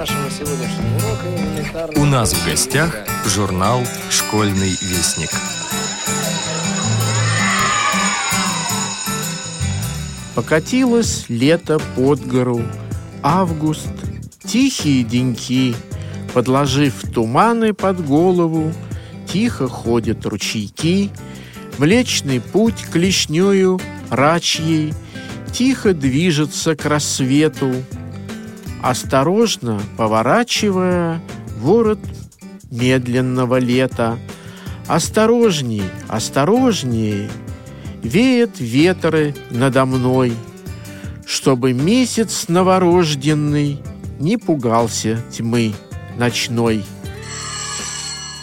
нашего сегодняшнего урока элементарно... У нас в гостях журнал «Школьный вестник». Покатилось лето под гору, август, тихие деньки, Подложив туманы под голову, тихо ходят ручейки, Млечный путь клешнёю рачьей Тихо движется к рассвету, Осторожно поворачивая ворот медленного лета. Осторожней, осторожней, Веет ветры надо мной, Чтобы месяц новорожденный Не пугался тьмы ночной.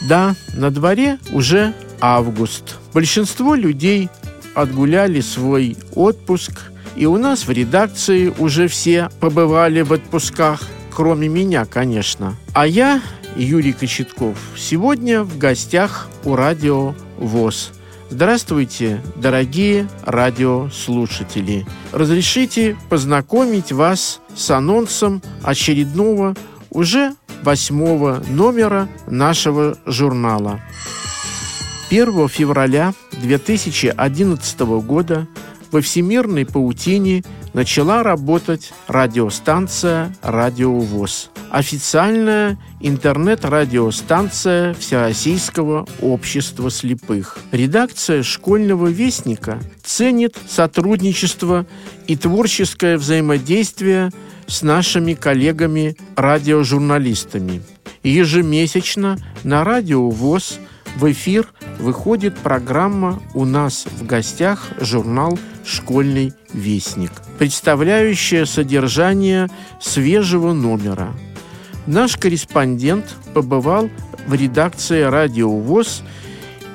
Да, на дворе уже август. Большинство людей отгуляли свой отпуск, и у нас в редакции уже все побывали в отпусках, кроме меня, конечно. А я, Юрий Кочетков, сегодня в гостях у радио ВОЗ. Здравствуйте, дорогие радиослушатели! Разрешите познакомить вас с анонсом очередного, уже восьмого номера нашего журнала. 1 февраля 2011 года во всемирной паутине начала работать радиостанция «Радио ВОЗ» официальная интернет-радиостанция Всероссийского общества слепых. Редакция «Школьного вестника» ценит сотрудничество и творческое взаимодействие с нашими коллегами-радиожурналистами. Ежемесячно на радио ВОЗ в эфир выходит программа «У нас в гостях» журнал «Школьный вестник», представляющая содержание свежего номера. Наш корреспондент побывал в редакции «Радио ВОЗ»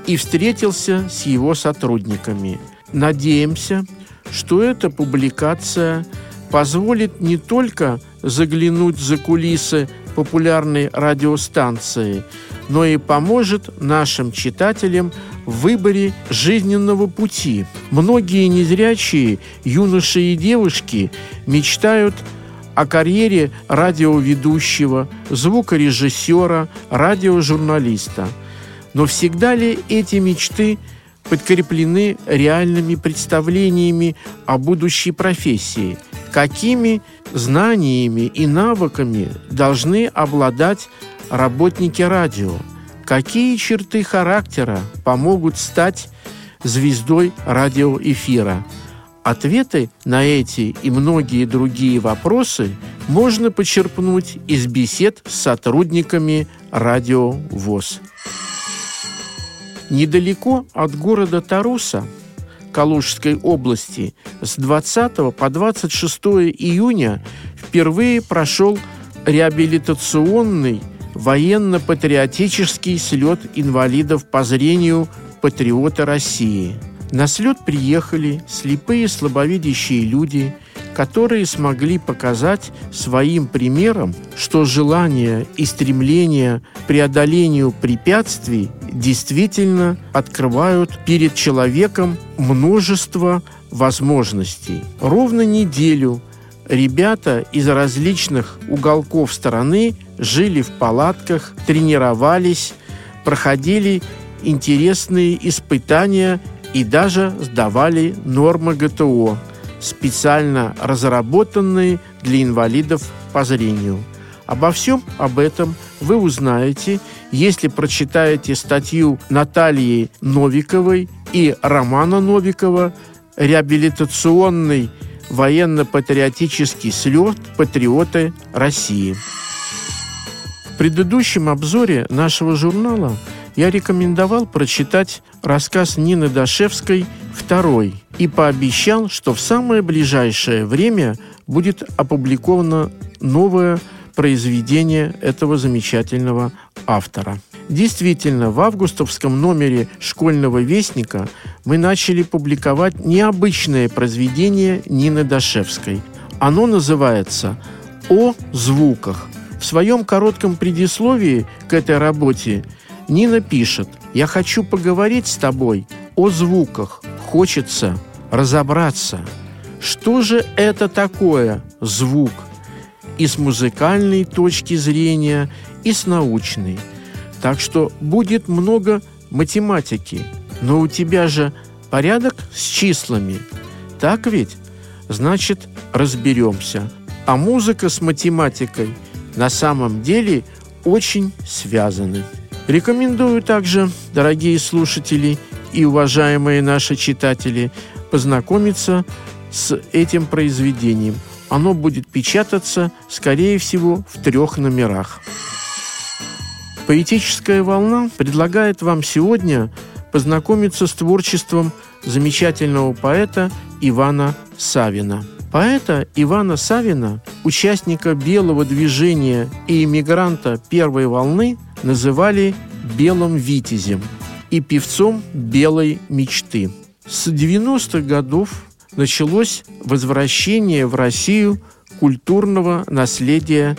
и встретился с его сотрудниками. Надеемся, что эта публикация позволит не только заглянуть за кулисы популярной радиостанции, но и поможет нашим читателям в выборе жизненного пути. Многие незрячие юноши и девушки мечтают о карьере радиоведущего, звукорежиссера, радиожурналиста. Но всегда ли эти мечты подкреплены реальными представлениями о будущей профессии – какими знаниями и навыками должны обладать работники радио, какие черты характера помогут стать звездой радиоэфира. Ответы на эти и многие другие вопросы можно почерпнуть из бесед с сотрудниками радио ВОЗ. Недалеко от города Таруса – Калужской области с 20 по 26 июня впервые прошел реабилитационный военно-патриотический слет инвалидов по зрению «Патриоты России». На слет приехали слепые слабовидящие люди – которые смогли показать своим примером, что желание и стремление преодолению препятствий действительно открывают перед человеком множество возможностей. Ровно неделю ребята из различных уголков страны жили в палатках, тренировались, проходили интересные испытания и даже сдавали нормы ГТО – специально разработанные для инвалидов по зрению. Обо всем об этом вы узнаете, если прочитаете статью Натальи Новиковой и Романа Новикова «Реабилитационный военно-патриотический слет «Патриоты России». В предыдущем обзоре нашего журнала я рекомендовал прочитать рассказ Нины Дашевской «Второй» и пообещал, что в самое ближайшее время будет опубликовано новое произведение этого замечательного автора. Действительно, в августовском номере «Школьного вестника» мы начали публиковать необычное произведение Нины Дашевской. Оно называется «О звуках». В своем коротком предисловии к этой работе Нина пишет «Я хочу поговорить с тобой о звуках, хочется разобраться, что же это такое звук, и с музыкальной точки зрения, и с научной. Так что будет много математики. Но у тебя же порядок с числами. Так ведь? Значит, разберемся. А музыка с математикой на самом деле очень связаны. Рекомендую также, дорогие слушатели и уважаемые наши читатели, познакомиться с этим произведением. Оно будет печататься, скорее всего, в трех номерах. Поэтическая волна предлагает вам сегодня познакомиться с творчеством замечательного поэта Ивана Савина. Поэта Ивана Савина, участника белого движения и иммигранта первой волны, называли «белым витязем» и певцом белой мечты. С 90-х годов началось возвращение в Россию культурного наследия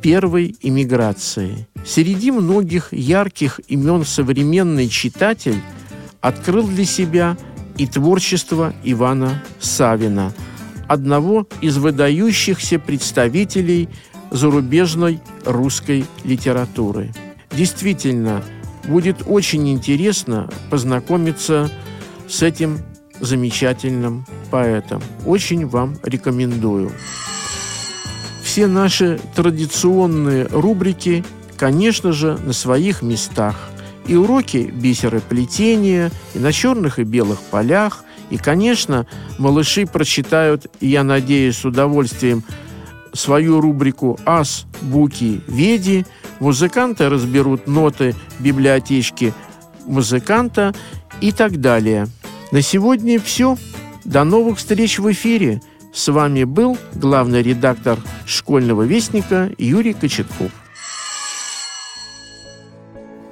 первой иммиграции. Среди многих ярких имен современный читатель открыл для себя и творчество Ивана Савина, одного из выдающихся представителей зарубежной русской литературы. Действительно, будет очень интересно познакомиться с этим замечательным поэтом. Очень вам рекомендую. Все наши традиционные рубрики, конечно же, на своих местах. И уроки бисероплетения, и на черных и белых полях, и, конечно, малыши прочитают, я надеюсь, с удовольствием, свою рубрику «Ас, буки, веди», музыканты разберут ноты библиотечки музыканта и так далее. На сегодня все. До новых встреч в эфире. С вами был главный редактор «Школьного вестника» Юрий Кочетков.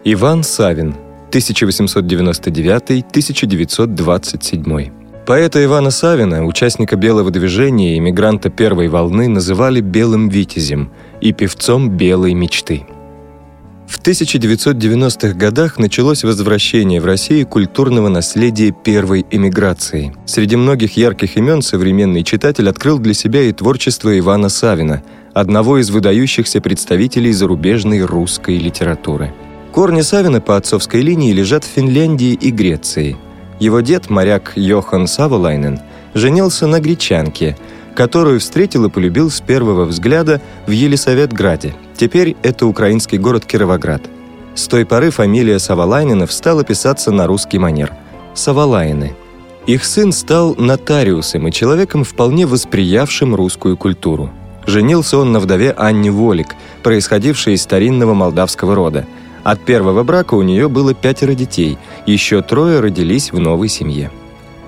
Иван Савин, 1899-1927. Поэта Ивана Савина, участника белого движения и эмигранта первой волны, называли «белым витязем» и певцом белой мечты. В 1990-х годах началось возвращение в Россию культурного наследия первой эмиграции. Среди многих ярких имен современный читатель открыл для себя и творчество Ивана Савина, одного из выдающихся представителей зарубежной русской литературы. Корни Савина по отцовской линии лежат в Финляндии и Греции. Его дед, моряк Йохан Саволайнен, женился на гречанке – которую встретил и полюбил с первого взгляда в Елисаветграде. Теперь это украинский город Кировоград. С той поры фамилия Савалайнинов стала писаться на русский манер – Савалайны. Их сын стал нотариусом и человеком, вполне восприявшим русскую культуру. Женился он на вдове Анне Волик, происходившей из старинного молдавского рода. От первого брака у нее было пятеро детей, еще трое родились в новой семье.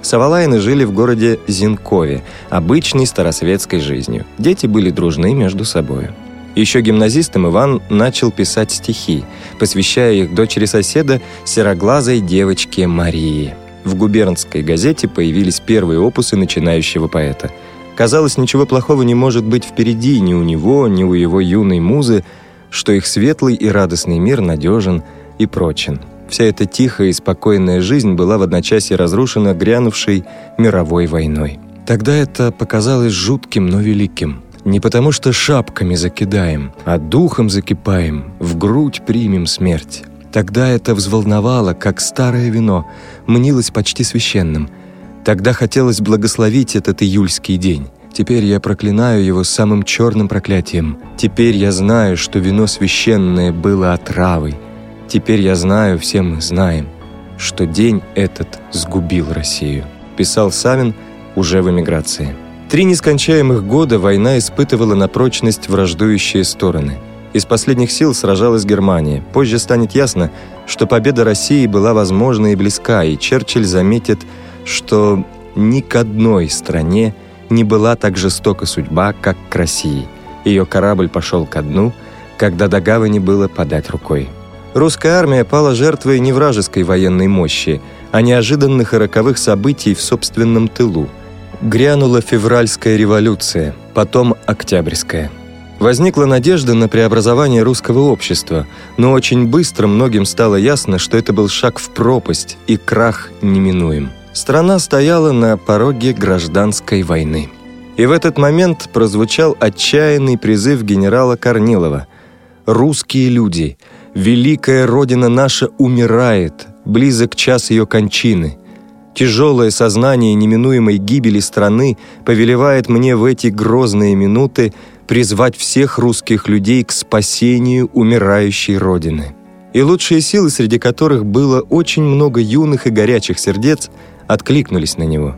Савалайны жили в городе Зинкове, обычной старосветской жизнью. Дети были дружны между собой. Еще гимназистом Иван начал писать стихи, посвящая их дочери соседа, сероглазой девочке Марии. В губернской газете появились первые опусы начинающего поэта. Казалось, ничего плохого не может быть впереди ни у него, ни у его юной музы, что их светлый и радостный мир надежен и прочен. Вся эта тихая и спокойная жизнь была в одночасье разрушена грянувшей мировой войной. Тогда это показалось жутким, но великим. Не потому что шапками закидаем, а духом закипаем, в грудь примем смерть. Тогда это взволновало, как старое вино, мнилось почти священным. Тогда хотелось благословить этот июльский день. Теперь я проклинаю его самым черным проклятием. Теперь я знаю, что вино священное было отравой, Теперь я знаю, все мы знаем, что день этот сгубил Россию», писал Савин уже в эмиграции. Три нескончаемых года война испытывала на прочность враждующие стороны. Из последних сил сражалась Германия. Позже станет ясно, что победа России была возможна и близка, и Черчилль заметит, что ни к одной стране не была так жестока судьба, как к России. Ее корабль пошел ко дну, когда до гавани было подать рукой. Русская армия пала жертвой не вражеской военной мощи, а неожиданных и роковых событий в собственном тылу. Грянула февральская революция, потом октябрьская. Возникла надежда на преобразование русского общества, но очень быстро многим стало ясно, что это был шаг в пропасть, и крах неминуем. Страна стояла на пороге гражданской войны. И в этот момент прозвучал отчаянный призыв генерала Корнилова. «Русские люди, великая Родина наша умирает, близок час ее кончины. Тяжелое сознание неминуемой гибели страны повелевает мне в эти грозные минуты призвать всех русских людей к спасению умирающей Родины. И лучшие силы, среди которых было очень много юных и горячих сердец, откликнулись на него.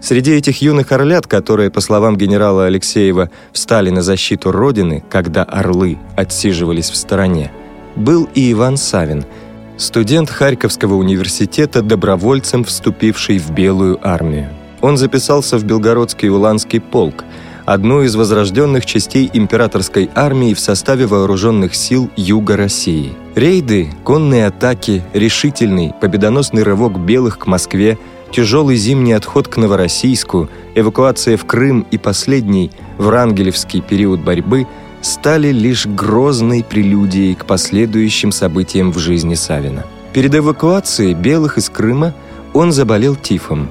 Среди этих юных орлят, которые, по словам генерала Алексеева, встали на защиту Родины, когда орлы отсиживались в стороне, был и Иван Савин – студент Харьковского университета, добровольцем вступивший в Белую армию. Он записался в Белгородский Уланский полк, одну из возрожденных частей императорской армии в составе вооруженных сил Юга России. Рейды, конные атаки, решительный, победоносный рывок белых к Москве, тяжелый зимний отход к Новороссийску, эвакуация в Крым и последний, Врангелевский период борьбы – стали лишь грозной прелюдией к последующим событиям в жизни Савина. Перед эвакуацией белых из Крыма он заболел тифом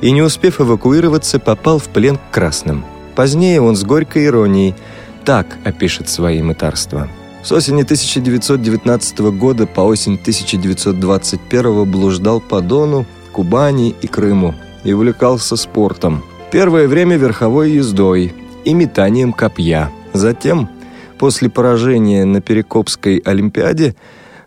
и, не успев эвакуироваться, попал в плен к красным. Позднее он с горькой иронией так опишет свои мытарства. С осени 1919 года по осень 1921 блуждал по Дону, Кубани и Крыму и увлекался спортом. Первое время верховой ездой и метанием копья – Затем, после поражения на Перекопской Олимпиаде,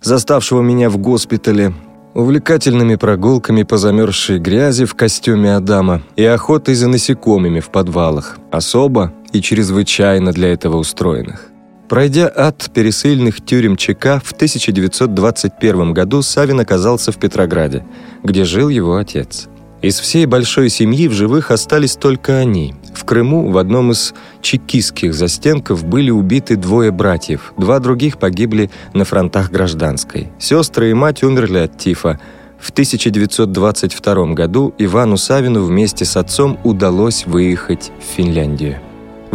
заставшего меня в госпитале, увлекательными прогулками по замерзшей грязи в костюме Адама и охотой за насекомыми в подвалах, особо и чрезвычайно для этого устроенных. Пройдя от пересыльных тюрем ЧК, в 1921 году Савин оказался в Петрограде, где жил его отец. Из всей большой семьи в живых остались только они. В Крыму в одном из чекистских застенков были убиты двое братьев, два других погибли на фронтах гражданской. Сестры и мать умерли от тифа. В 1922 году Ивану Савину вместе с отцом удалось выехать в Финляндию.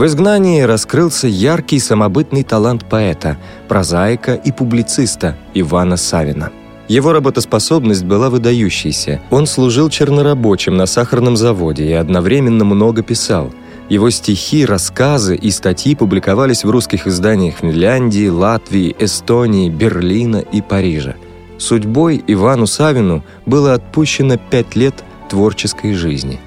В изгнании раскрылся яркий самобытный талант поэта, прозаика и публициста Ивана Савина – его работоспособность была выдающейся. Он служил чернорабочим на сахарном заводе и одновременно много писал. Его стихи, рассказы и статьи публиковались в русских изданиях Финляндии, Латвии, Эстонии, Берлина и Парижа. Судьбой Ивану Савину было отпущено пять лет творческой жизни.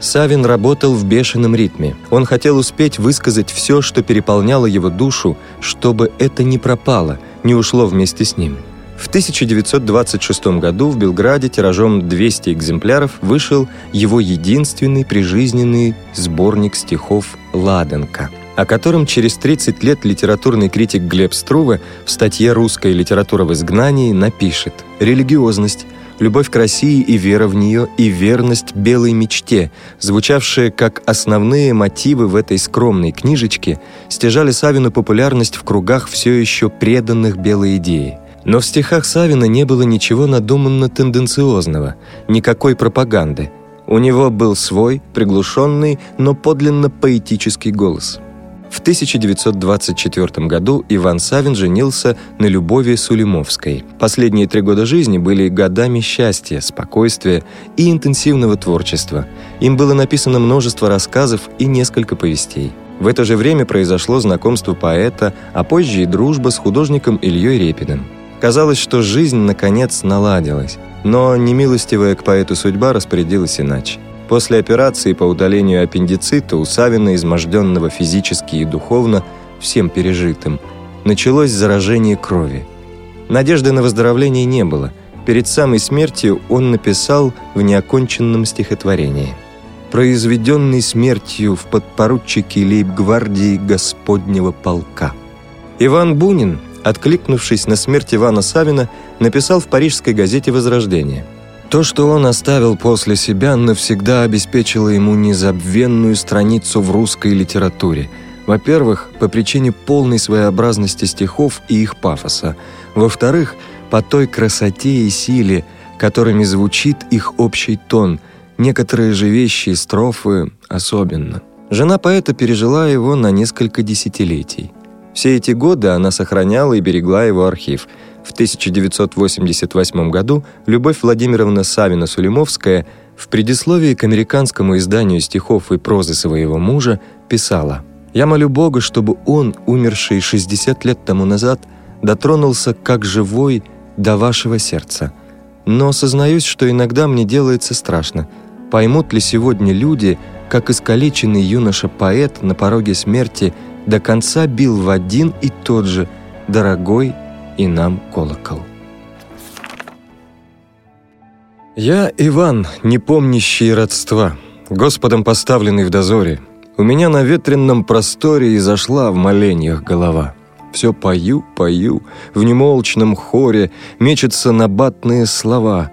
Савин работал в бешеном ритме. Он хотел успеть высказать все, что переполняло его душу, чтобы это не пропало, не ушло вместе с ним – в 1926 году в Белграде тиражом 200 экземпляров вышел его единственный прижизненный сборник стихов «Ладенка», о котором через 30 лет литературный критик Глеб Струве в статье «Русская литература в изгнании» напишет «Религиозность, любовь к России и вера в нее, и верность белой мечте, звучавшие как основные мотивы в этой скромной книжечке, стяжали Савину популярность в кругах все еще преданных белой идеи. Но в стихах Савина не было ничего надуманно-тенденциозного, никакой пропаганды. У него был свой, приглушенный, но подлинно поэтический голос. В 1924 году Иван Савин женился на Любови Сулимовской. Последние три года жизни были годами счастья, спокойствия и интенсивного творчества. Им было написано множество рассказов и несколько повестей. В это же время произошло знакомство поэта, а позже и дружба с художником Ильей Репиным. Казалось, что жизнь, наконец, наладилась. Но немилостивая к поэту судьба распорядилась иначе. После операции по удалению аппендицита у Савина, изможденного физически и духовно, всем пережитым, началось заражение крови. Надежды на выздоровление не было. Перед самой смертью он написал в неоконченном стихотворении «Произведенный смертью в подпоручике лейб-гвардии Господнего полка». Иван Бунин – откликнувшись на смерть Ивана Савина, написал в парижской газете «Возрождение». То, что он оставил после себя, навсегда обеспечило ему незабвенную страницу в русской литературе. Во-первых, по причине полной своеобразности стихов и их пафоса. Во-вторых, по той красоте и силе, которыми звучит их общий тон, некоторые же вещи и строфы особенно. Жена поэта пережила его на несколько десятилетий. Все эти годы она сохраняла и берегла его архив. В 1988 году Любовь Владимировна Савина-Сулимовская В предисловии к американскому изданию стихов и прозы своего мужа писала «Я молю Бога, чтобы он, умерший 60 лет тому назад, дотронулся как живой до вашего сердца. Но сознаюсь, что иногда мне делается страшно. Поймут ли сегодня люди, как искалеченный юноша-поэт на пороге смерти до конца бил в один и тот же дорогой и нам колокол?» Я Иван, не помнящий родства, Господом поставленный в дозоре. У меня на ветренном просторе изошла в моленьях голова. Все пою, пою, в немолчном хоре Мечутся набатные слова.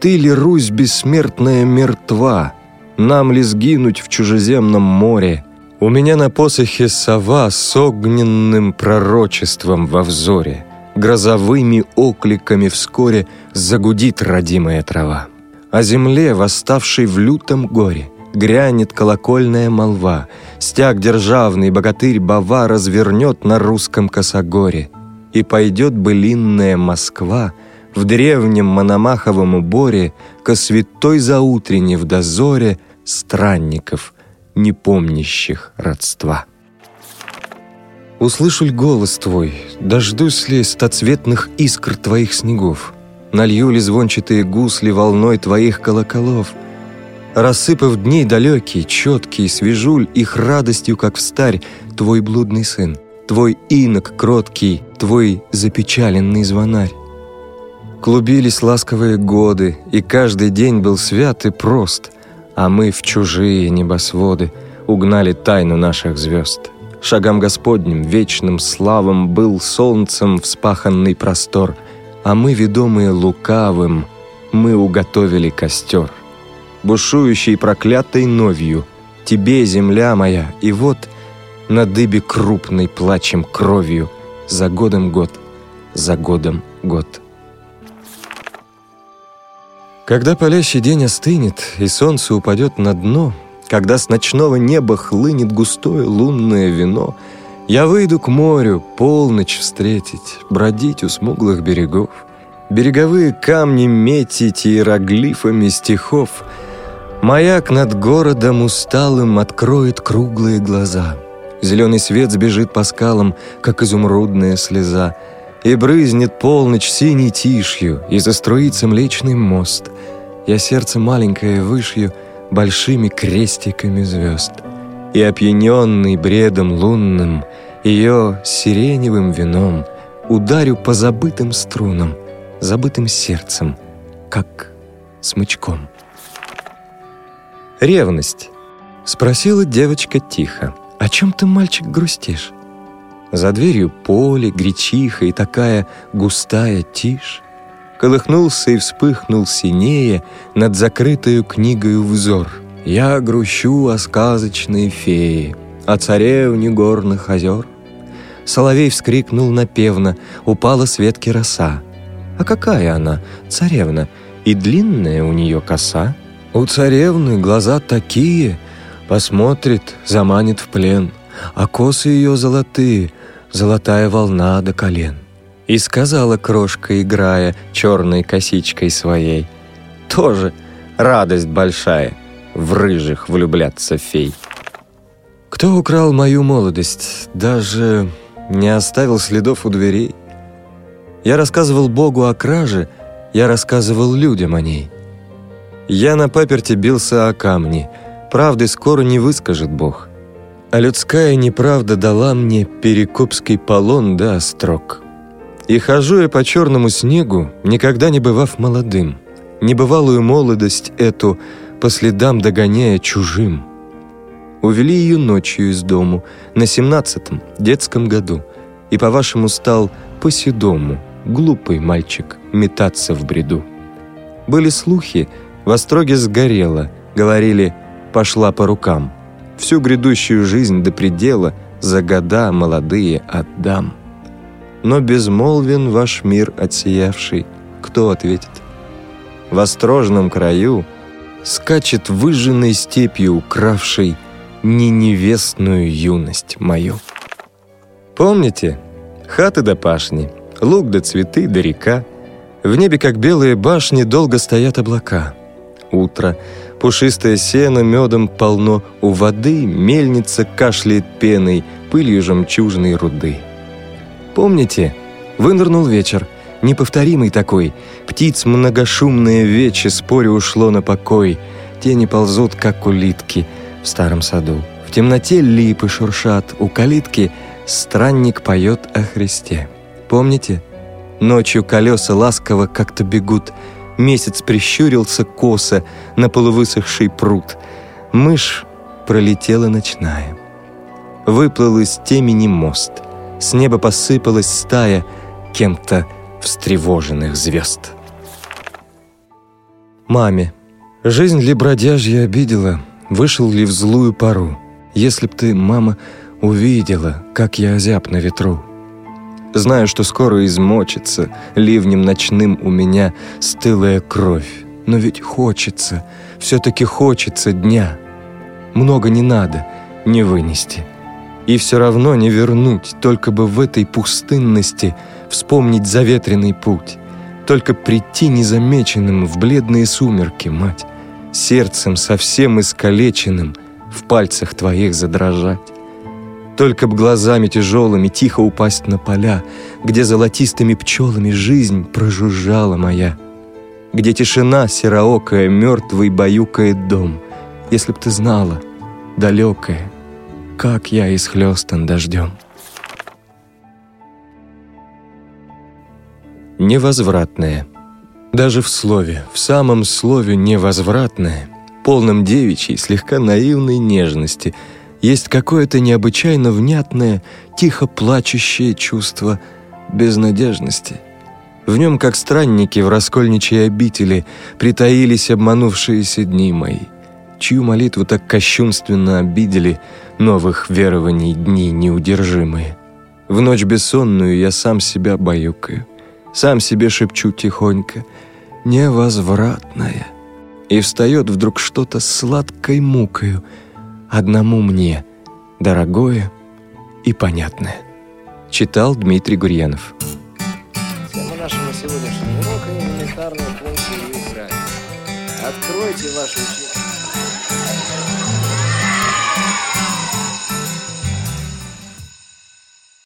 Ты ли, Русь бессмертная, мертва? Нам ли сгинуть в чужеземном море? У меня на посохе сова с огненным пророчеством во взоре — грозовыми окликами вскоре загудит родимая трава. О земле, восставшей в лютом горе, грянет колокольная молва, стяг державный богатырь Бава развернет на русском косогоре, и пойдет былинная Москва в древнем Мономаховом уборе ко святой заутрене в дозоре странников, не помнящих родства. Услышу ли голос твой, дождусь ли стоцветных искр твоих снегов, Налью ли звончатые гусли волной твоих колоколов, Рассыпав дней далекие, четкие, свежуль их радостью, как встарь, твой блудный сын, твой инок кроткий, твой запечаленный звонарь. Клубились ласковые годы, и каждый день был свят и прост, а мы в чужие небосводы угнали тайну наших звезд. Шагам Господним, вечным славам был солнцем вспаханный простор, а мы, ведомые лукавым, мы уготовили костер. Бушующий проклятой новью, тебе, земля моя, и вот на дыбе крупной плачем кровью, за годом год, за годом год. Когда палящий день остынет, и солнце упадет на дно — когда с ночного неба хлынет густое лунное вино, я выйду к морю полночь встретить, бродить у смуглых берегов, береговые камни метить иероглифами стихов. Маяк над городом усталым откроет круглые глаза. Зеленый свет сбежит по скалам, как изумрудная слеза, и брызнет полночь синей тишью, и заструится млечный мост. Я сердце маленькое вышью — большими крестиками звезд. И опьяненный бредом лунным, ее сиреневым вином, ударю по забытым струнам, забытым сердцем, как смычком. Ревность. Спросила девочка тихо. «О чем ты, мальчик, грустишь?» За дверью поле, гречиха и такая густая тишь колыхнулся и вспыхнул синее над закрытою книгою взор. Я грущу о сказочной фее, о царевне горных озер. Соловей вскрикнул напевно, упала с ветки роса. А какая она, царевна, и длинная у нее коса? У царевны глаза такие, посмотрит, заманит в плен, а косы ее золотые, золотая волна до колен. И сказала крошка, играя черной косичкой своей. Тоже радость большая в рыжих влюбляться фей. Кто украл мою молодость, даже не оставил следов у дверей? Я рассказывал Богу о краже, я рассказывал людям о ней. Я на паперте бился о камни, правды скоро не выскажет Бог. А людская неправда дала мне перекопский полон да острог. И хожу я по черному снегу, никогда не бывав молодым, небывалую молодость эту по следам догоняя чужим. Увели ее ночью из дому на семнадцатом детском году, и по-вашему стал по-седому, глупый мальчик, метаться в бреду. Были слухи, во строге сгорело, говорили «пошла по рукам». Всю грядущую жизнь до предела за года молодые отдам но безмолвен ваш мир отсиявший. Кто ответит? В острожном краю скачет выжженной степью укравший не невестную юность мою. Помните? Хаты до пашни, луг до цветы до река. В небе, как белые башни, долго стоят облака. Утро, Пушистое сено медом полно, у воды мельница кашляет пеной, пылью жемчужной руды. Помните? Вынырнул вечер, неповторимый такой, птиц многошумное вече споре ушло на покой, тени ползут, как улитки в старом саду. В темноте липы шуршат, у калитки странник поет о Христе. Помните? Ночью колеса ласково как-то бегут — Месяц прищурился косо на полувысохший пруд. Мышь пролетела ночная. Выплыл из темени мост. С неба посыпалась стая кем-то встревоженных звезд. Маме. Жизнь ли бродяжья обидела, вышел ли в злую пору? Если б ты, мама, увидела, как я озяб на ветру, Знаю, что скоро измочится ливнем ночным у меня стылая кровь. Но ведь хочется, все-таки хочется дня. Много не надо, не вынести. И все равно не вернуть, только бы в этой пустынности вспомнить заветренный путь. Только прийти незамеченным в бледные сумерки, мать, сердцем совсем искалеченным в пальцах твоих задрожать. Только б глазами тяжелыми тихо упасть на поля, Где золотистыми пчелами жизнь прожужжала моя, Где тишина сероокая мертвый баюкает дом. Если б ты знала, далекая, Как я исхлестан дождем. Невозвратное. Даже в слове, в самом слове невозвратное, полном девичьей, слегка наивной нежности — есть какое-то необычайно внятное, тихо плачущее чувство безнадежности. В нем, как странники в раскольничьей обители, притаились обманувшиеся дни мои, чью молитву так кощунственно обидели новых верований дни неудержимые. В ночь бессонную я сам себя баюкаю, сам себе шепчу тихонько «невозвратное». И встает вдруг что-то сладкой мукою — одному мне, дорогое и понятное. Читал Дмитрий Гурьянов. Тема нашего сегодняшнего урока – элементарные функции Израиля. Откройте учения.